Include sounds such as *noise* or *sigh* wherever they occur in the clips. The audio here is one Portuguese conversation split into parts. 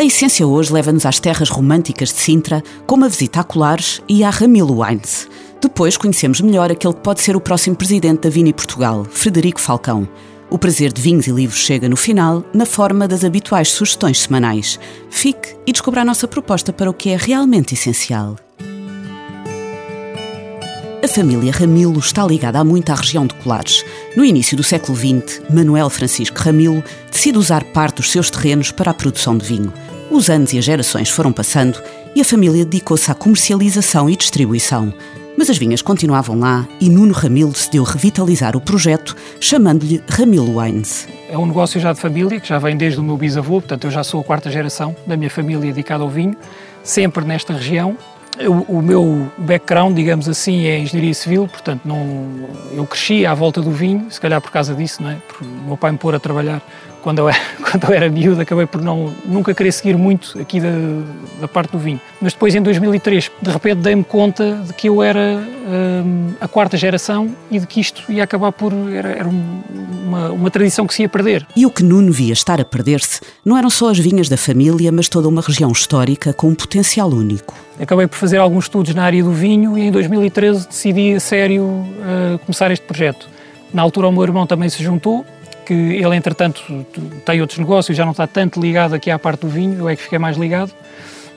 A essência hoje leva-nos às terras românticas de Sintra, com uma visita a Colares e à Ramilo Wines. Depois conhecemos melhor aquele que pode ser o próximo presidente da Vini Portugal, Frederico Falcão. O prazer de vinhos e livros chega no final, na forma das habituais sugestões semanais. Fique e descubra a nossa proposta para o que é realmente essencial. A família Ramilo está ligada há muito à região de Colares. No início do século XX, Manuel Francisco Ramilo decide usar parte dos seus terrenos para a produção de vinho. Os anos e as gerações foram passando e a família dedicou-se à comercialização e distribuição. Mas as vinhas continuavam lá e Nuno Ramilo decidiu revitalizar o projeto, chamando-lhe Ramilo Wines. É um negócio já de família, que já vem desde o meu bisavô, portanto eu já sou a quarta geração da minha família dedicada ao vinho, sempre nesta região, o, o, meu background, digamos assim, é engenharia civil, portanto não, eu cresci à volta do vinho, se calhar por causa disso, não é? O meu pai me pôr a trabalhar quando eu era, *laughs* quando eu era miúdo, acabei por não, nunca querer seguir muito aqui da, da parte do vinho. Mas depois, em 2003, de repente dei-me conta de que eu era hum, a quarta geração e de que isto ia acabar por... era, era uma, uma tradição que se ia perder. E o que Nuno via estar a perder-se não eram só as vinhas da família, mas toda uma região histórica com um potencial único. Acabei por fazer alguns estudos na área do vinho e em 2013 decidi a sério uh, começar este projeto. Na altura o meu irmão também se juntou, que ele entretanto tem outros negócios, já não está tanto ligado aqui à parte do vinho, eu é que fiquei mais ligado.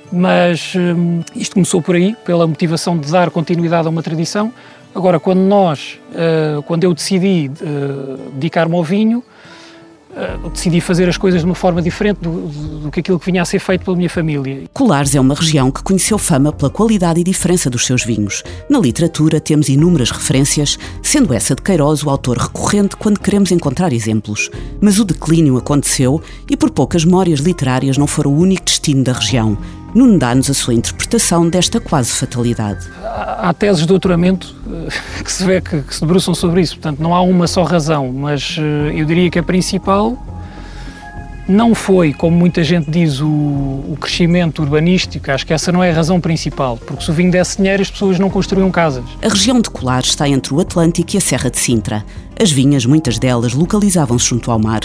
Mas um, isto começou por aí, pela motivação de dar continuidade a uma tradição. Agora, quando nós, uh, quando eu decidi uh, dedicar-me ao vinho, uh, decidi fazer as coisas de uma forma diferente do, do, do, que aquilo que vinha a ser feito pela minha família. Colares é uma região que conheceu fama pela qualidade e diferença dos seus vinhos. Na literatura temos inúmeras referências, sendo essa de Queiroz o autor recorrente quando queremos encontrar exemplos. Mas o declínio aconteceu e por poucas memórias literárias não foram o único destino da região. Nuno dá-nos a sua interpretação desta quase fatalidade. Há teses de doutoramento eh, *laughs* que se vê que, que, se debruçam sobre isso, portanto não há uma só razão, mas eh, eu diria que a principal não foi, como muita gente diz, o, o, crescimento urbanístico, acho que essa não é a razão principal, porque se o vinho desse dinheiro as pessoas não construíam casas. A região de Colares está entre o Atlântico e a Serra de Sintra. As vinhas, muitas delas, localizavam-se junto ao mar.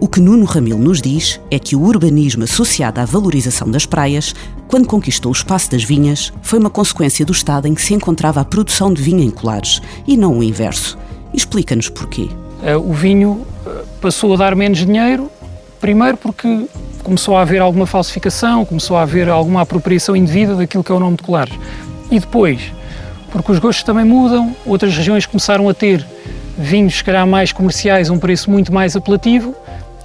O que Nuno Ramil nos diz é que o urbanismo associado à valorização das praias, quando conquistou o espaço das vinhas, foi uma consequência do estado em que se encontrava a produção de vinho em colares, e não o inverso. Explica-nos porquê. Eh, o vinho eh, passou a dar menos dinheiro, primeiro porque começou a haver alguma falsificação, começou a haver alguma apropriação indevida daquilo que é o nome de colares. E depois, porque os gostos também mudam, outras regiões começaram a ter vinhos, se calhar, mais comerciais a um preço muito mais apelativo,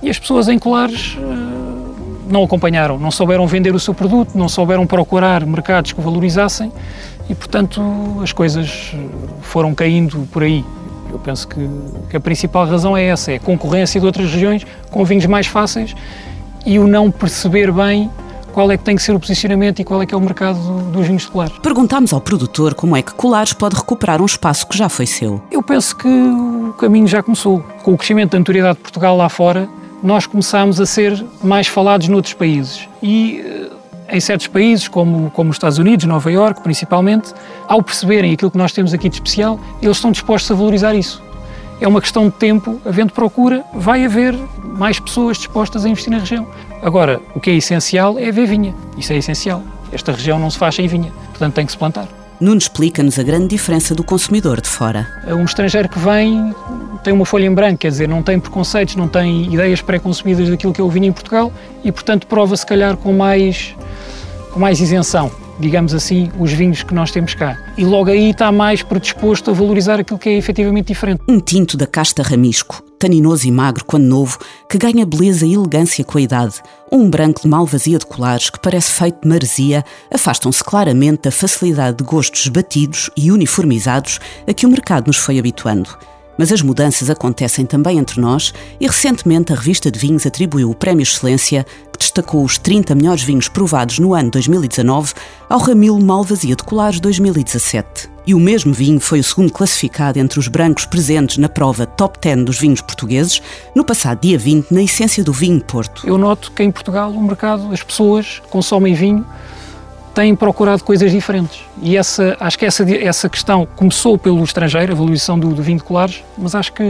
e as pessoas em Colares uh, não acompanharam, não souberam vender o seu produto, não souberam procurar mercados que o valorizassem e, portanto, as coisas eh, foram caindo por aí. Eu penso que, que a principal razão é essa, é a concorrência de outras regiões com vinhos mais fáceis e o não perceber bem qual é que tem que ser o posicionamento e qual é que é o mercado dos vinhos de Colares. Perguntámos ao produtor como é que Colares pode recuperar um espaço que já foi seu. Eu penso que o caminho já começou. Com o crescimento da notoriedade de Portugal lá fora, nós começámos a ser mais falados noutros países. E eh, em certos países, como, como os Estados Unidos, Nova Iorque principalmente, ao perceberem aquilo que nós temos aqui de especial, eles estão dispostos a valorizar isso. É uma questão de tempo, havendo procura, vai haver mais pessoas dispostas a investir na região. Agora, o que é essencial é haver vinha. Isso é essencial. Esta região não se faz sem vinha, portanto tem que se plantar. Nuno explica-nos a grande diferença do consumidor de fora. É um estrangeiro que vem tem uma folha em branco, quer dizer, não tem preconceitos, não tem ideias pré-concebidas daquilo que é o vinho em Portugal e, portanto, prova se calhar com mais, com mais isenção, digamos assim, os vinhos que nós temos cá. E logo aí está mais predisposto a valorizar aquilo que é efetivamente diferente. Um tinto da casta ramisco, taninoso e magro quando novo, que ganha beleza e elegância com a idade, um branco de malvazia de colares que parece feito de maresia, afastam-se claramente da facilidade de gostos batidos e uniformizados a que o mercado nos foi habituando. Mas as mudanças acontecem também entre nós e recentemente a revista de vinhos atribuiu o Prémio Excelência, que destacou os 30 melhores vinhos provados no ano 2019, ao Ramilo Malvasia de Colares 2017. E o mesmo vinho foi o segundo classificado entre os brancos presentes na prova Top 10 dos vinhos portugueses, no passado dia 20, na essência do vinho Porto. Eu noto que em Portugal o mercado, as pessoas consomem vinho têm procurado coisas diferentes. E essa, acho que essa, essa questão começou pelo estrangeiro, a valorização do, do vinho de colares, mas acho que,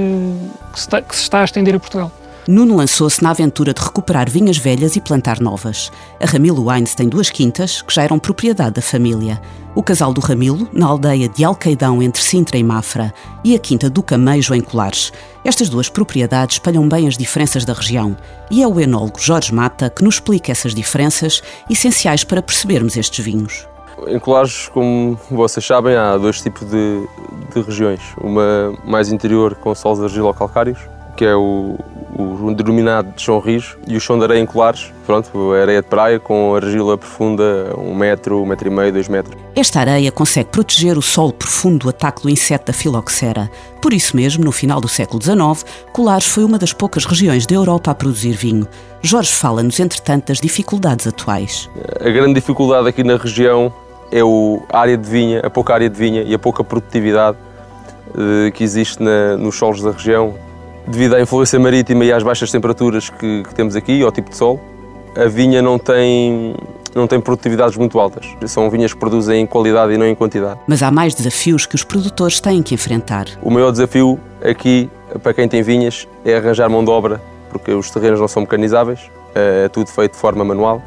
que, se está, que se está a estender a Portugal. Nuno lançou-se na aventura de recuperar vinhas velhas e plantar novas. A Ramilo Wines tem duas quintas, que já eram propriedade da família. O casal do Ramilo, na aldeia de Alqueidão, entre Sintra e Mafra, e a quinta do Camejo, em Colares. Estas duas propriedades espalham bem as diferenças da região, e é o enólogo Jorge Mata que nos explica essas diferenças, essenciais para percebermos estes vinhos. Em Colares, como vocês sabem, há dois tipos de, de regiões. Uma mais interior, com solos argilo-calcários, que é o, o denominado de chão rijo, e o chão de areia em colares, pronto, areia de praia com argila profunda, um metro, um metro e meio, dois metros. Esta areia consegue proteger o solo profundo do ataque do inseto da filoxera. Por isso mesmo, no final do século XIX, Colares foi uma das poucas regiões da Europa a produzir vinho. Jorge fala-nos, entretanto, das dificuldades atuais. A grande dificuldade aqui na região é a área de vinha, a pouca área de vinha e a pouca produtividade eh, que existe na, nos solos da região devido à influência marítima e às baixas temperaturas que, que temos aqui, ao tipo de sol, a vinha não tem, não tem produtividades muito altas. São vinhas que produzem em qualidade e não em quantidade. Mas há mais desafios que os produtores têm que enfrentar. O maior desafio aqui, para quem tem vinhas, é arranjar mão de obra, porque os terrenos não são mecanizáveis, é tudo feito de forma manual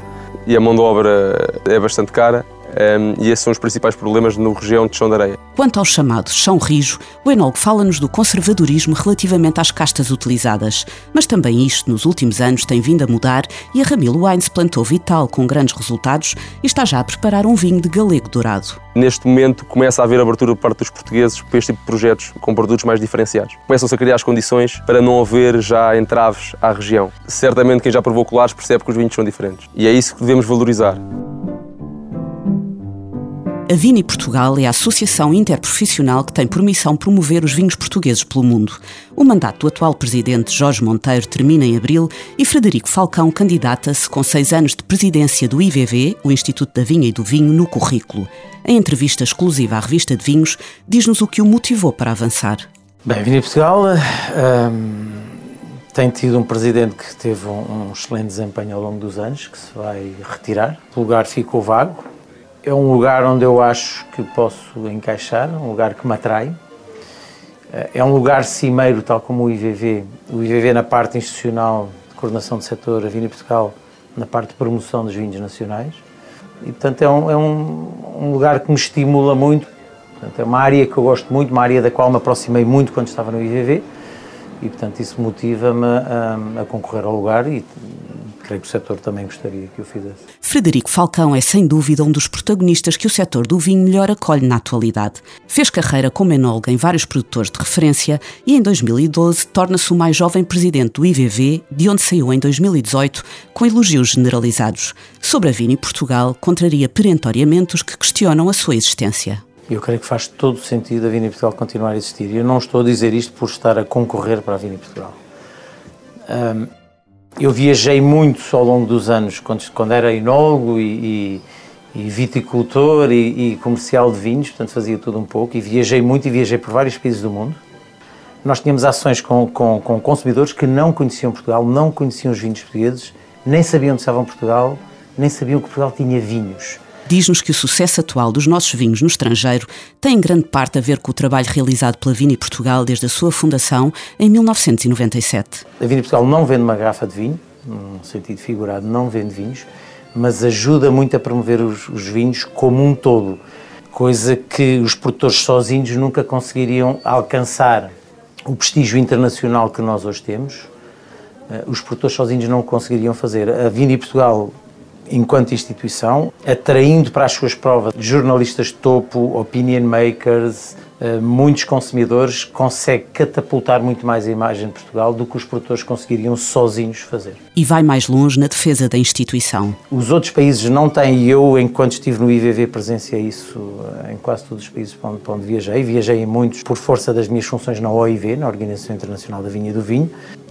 e a mão de obra é bastante cara um, e esses são os principais problemas na região de chão de areia. Quanto ao chamado chão rijo, o enólogo fala-nos do conservadorismo relativamente às castas utilizadas. Mas também isto, nos últimos anos, tem vindo a mudar e a Ramilo Wines plantou Vital com grandes resultados e está já a preparar um vinho de galego dourado. Neste momento começa a haver abertura por parte dos portugueses para este tipo de projetos com produtos mais diferenciados. Começam-se a criar as condições para não haver já entraves à região. Certamente quem já provou colares percebe que os vinhos são diferentes. E é isso que devemos valorizar. A Vini Portugal é a associação interprofissional que tem por missão promover os vinhos portugueses pelo mundo. O mandato do atual presidente Jorge Monteiro termina em abril e Frederico Falcão candidata-se com seis anos de presidência do IVV, o Instituto da Vinha e do Vinho, no currículo. Em entrevista exclusiva à revista de vinhos, diz-nos o que o motivou para avançar. Bem, Vini Portugal um, tem tido um presidente que teve um, um excelente desempenho ao longo dos anos, que se vai retirar. O lugar ficou vago, é um lugar onde eu acho que posso encaixar, um lugar que me atrai. É um lugar cimeiro, tal como o IVV. O IVV na parte institucional de coordenação do setor, a Vina Portugal na parte de promoção dos vinhos nacionais. E, portanto, é um, é um lugar que me estimula muito. Portanto, é uma área que eu gosto muito, uma área da qual me aproximei muito quando estava no IVV. E, portanto, isso motiva-me a, a concorrer ao lugar e creio que o setor também gostaria que o fizesse. Frederico Falcão é sem dúvida um dos protagonistas que o setor do vinho melhor acolhe na atualidade. Fez carreira como enólogo em vários produtores de referência e em 2012 torna-se o mais jovem presidente do IVV, de onde saiu em 2018 com elogios generalizados. Sobre a Vini Portugal, contraria perentoriamente os que questionam a sua existência. Eu creio que faz todo o sentido a Vini Portugal continuar a existir. Eu não estou a dizer isto por estar a concorrer para a Vini Portugal. Um, eu viajei muito ao longo dos anos, quando, quando era enólogo e, e, e viticultor e, e, comercial de vinhos, portanto fazia tudo um pouco, e viajei muito e viajei por vários países do mundo. Nós tínhamos ações com, com, com consumidores que não conheciam Portugal, não conheciam os vinhos portugueses, nem sabiam onde estavam Portugal, nem sabiam que Portugal tinha vinhos diz-nos que o sucesso atual dos nossos vinhos no estrangeiro tem em grande parte a ver com o trabalho realizado pela Vini Portugal desde a sua fundação em 1997. A Vini Portugal não vende uma garrafa de vinho, num sentido figurado, não vende vinhos, mas ajuda muito a promover os, os vinhos como um todo, coisa que os produtores sozinhos nunca conseguiriam alcançar o prestígio internacional que nós hoje temos. Eh, os produtores sozinhos não conseguiriam fazer. A Vini Portugal enquanto instituição, atraindo para as suas provas jornalistas de topo, opinion makers, muitos consumidores, consegue catapultar muito mais a imagem de Portugal do que os produtores conseguiriam sozinhos fazer. E vai mais longe na defesa da instituição. Os outros países não têm, e eu, enquanto estive no IVV, presenciei isso eh, em quase todos os países para onde, para onde viajei. Viajei em muitos por força das minhas funções na OIV, na Organização Internacional da Vinha e do Vinho.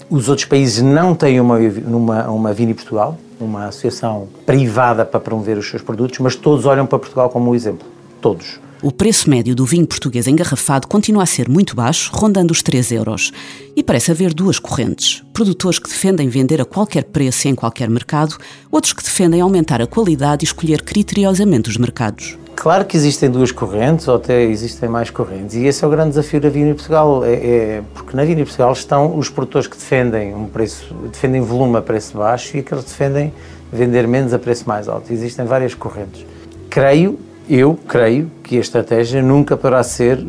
Os outros países não têm uma, uma, uma Vini Portugal, uma associação privada para promover os seus produtos, mas todos olham para Portugal como um exemplo. Todos. O preço médio do vinho português engarrafado continua a ser muito baixo, rondando os 3 euros. E parece haver duas correntes. Produtores que defendem vender a qualquer preço e em qualquer mercado, outros que defendem aumentar a qualidade e escolher criteriosamente os mercados. Claro que existem duas correntes, ou até existem mais correntes, e esse é o grande desafio da Vina Portugal, é, é, porque na Vina Portugal estão os produtores que defendem um preço, defendem volume a preço baixo e aqueles que defendem vender menos a preço mais alto. Existem várias correntes. Creio, eu creio, que a estratégia nunca poderá ser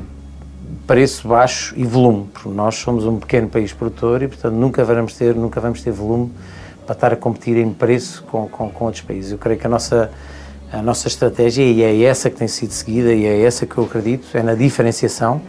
preço baixo e volume, porque nós somos um pequeno país produtor e, portanto, nunca vamos ter, nunca vamos ter volume para estar a competir em preço com, com, com outros países. Eu creio que a nossa a nossa estratégia, e é essa que tem sido seguida, e é essa que eu acredito, é na diferenciação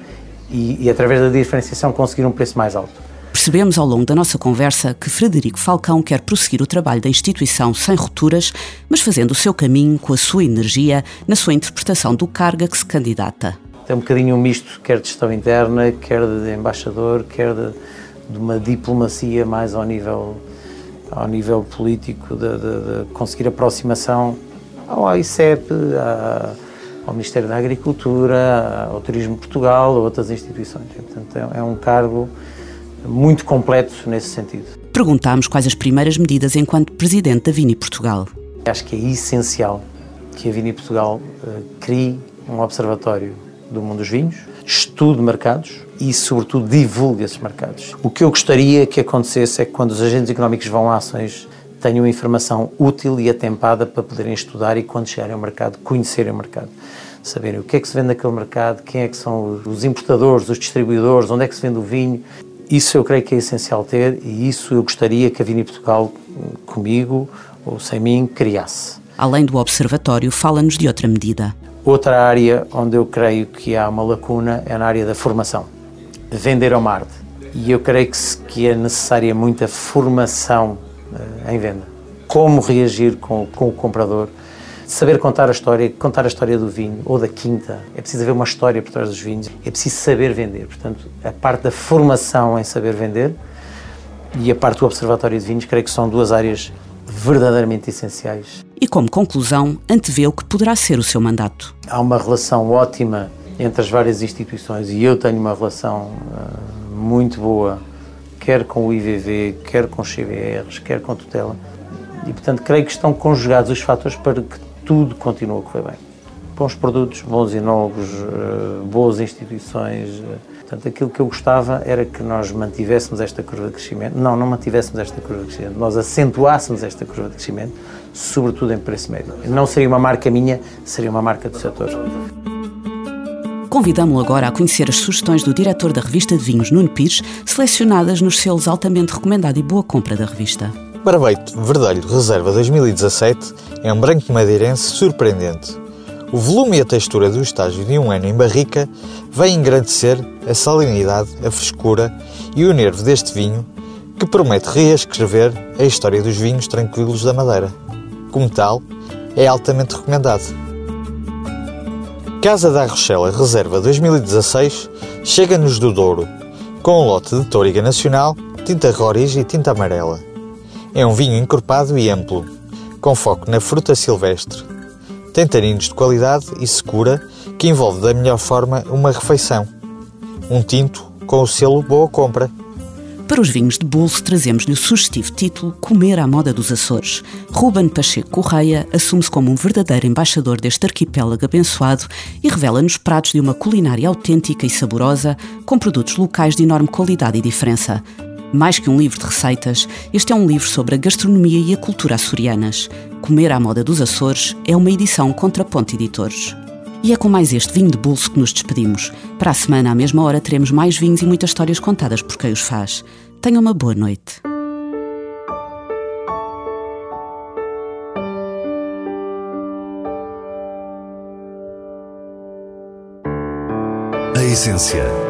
e, e através da diferenciação conseguir um preço mais alto. Percebemos ao longo da nossa conversa que Frederico Falcão quer prosseguir o trabalho da instituição sem rupturas, mas fazendo o seu caminho com a sua energia na sua interpretação do cargo que se candidata. Tem um bocadinho um misto, quer de gestão interna, quer de embaixador, quer de, de uma diplomacia mais ao nível, ao nível político, de, de, de conseguir aproximação ao AICEP, ao Ministério da Agricultura, ao Turismo Portugal, a outras instituições. Portanto, é, é um cargo muito completo nesse sentido. Perguntámos quais as primeiras medidas enquanto Presidente da Vini Portugal. Acho que é essencial que a Vini Portugal uh, crie um observatório do mundo dos vinhos, estude mercados e, sobretudo, divulgue esses mercados. O que eu gostaria que acontecesse é que quando os agentes económicos vão a ações tenham informação útil e atempada para poderem estudar e, quando chegarem ao mercado, conhecerem o mercado. Saberem o que é que se vende naquele mercado, quem é que são os importadores, os distribuidores, onde é que se vende o vinho. Isso eu creio que é essencial ter e isso eu gostaria que a Vini Portugal, comigo ou sem mim, criasse. Além do observatório, fala-nos de outra medida. Outra área onde eu creio que há uma lacuna é na área da formação, de vender ao mar. E eu creio que, que é necessária muita formação em venda. Como reagir com, com o comprador, saber contar a história, contar a história do vinho ou da quinta. É preciso haver uma história por trás dos vinhos. É preciso saber vender. Portanto, a parte da formação em saber vender e a parte do observatório de vinhos, creio que são duas áreas verdadeiramente essenciais. E como conclusão, antevê o que poderá ser o seu mandato. Há uma relação ótima entre as várias instituições e eu tenho uma relação uh, muito boa quer com o IVV, quer com os CVRs, quer com a tutela. E, portanto, creio que estão conjugados os fatores para que tudo continue a correr bem. Bons produtos, bons enólogos, eh, boas instituições. Eh, portanto, aquilo que eu gostava era que nós mantivéssemos esta curva de crescimento. Não, não mantivéssemos esta curva de crescimento. Nós acentuássemos esta curva de crescimento, sobretudo em preço médio. Não seria uma marca minha, seria uma marca do setor. Convidamo-lo agora a conhecer as sugestões do diretor da revista de vinhos, Nuno Pires, selecionadas nos selos altamente recomendado e boa compra da revista. Barbeito Verdelho Reserva 2017 é um branco madeirense surpreendente. O volume e a textura do estágio de um ano em barrica vem engrandecer a salinidade, a frescura e o nervo deste vinho que promete reescrever a história dos vinhos tranquilos da Madeira. Como tal, é altamente recomendado. Casa da Rochela Reserva 2016 chega-nos do Douro, com um lote de Tóriga Nacional, tinta Roriz e tinta amarela. É um vinho encorpado e amplo, com foco na fruta silvestre. Tem taninos de qualidade e segura que envolve da melhor forma uma refeição. Um tinto com o selo Boa Compra. Para os vinhos de bolso, trazemos-lhe o sugestivo título Comer à Moda dos Açores. Ruben Pacheco Correia assume-se como um verdadeiro embaixador deste arquipélago abençoado e revela-nos pratos de uma culinária autêntica e saborosa, com produtos locais de enorme qualidade e diferença. Mais que um livro de receitas, este é um livro sobre a gastronomia e a cultura açorianas. Comer à moda dos Açores é uma edição Contraponto Editores. E é com mais este vinho de bolso que nos despedimos. Para a semana, à mesma hora, teremos mais vinhos e muitas histórias contadas por quem os faz. Tenha uma boa noite. A Essência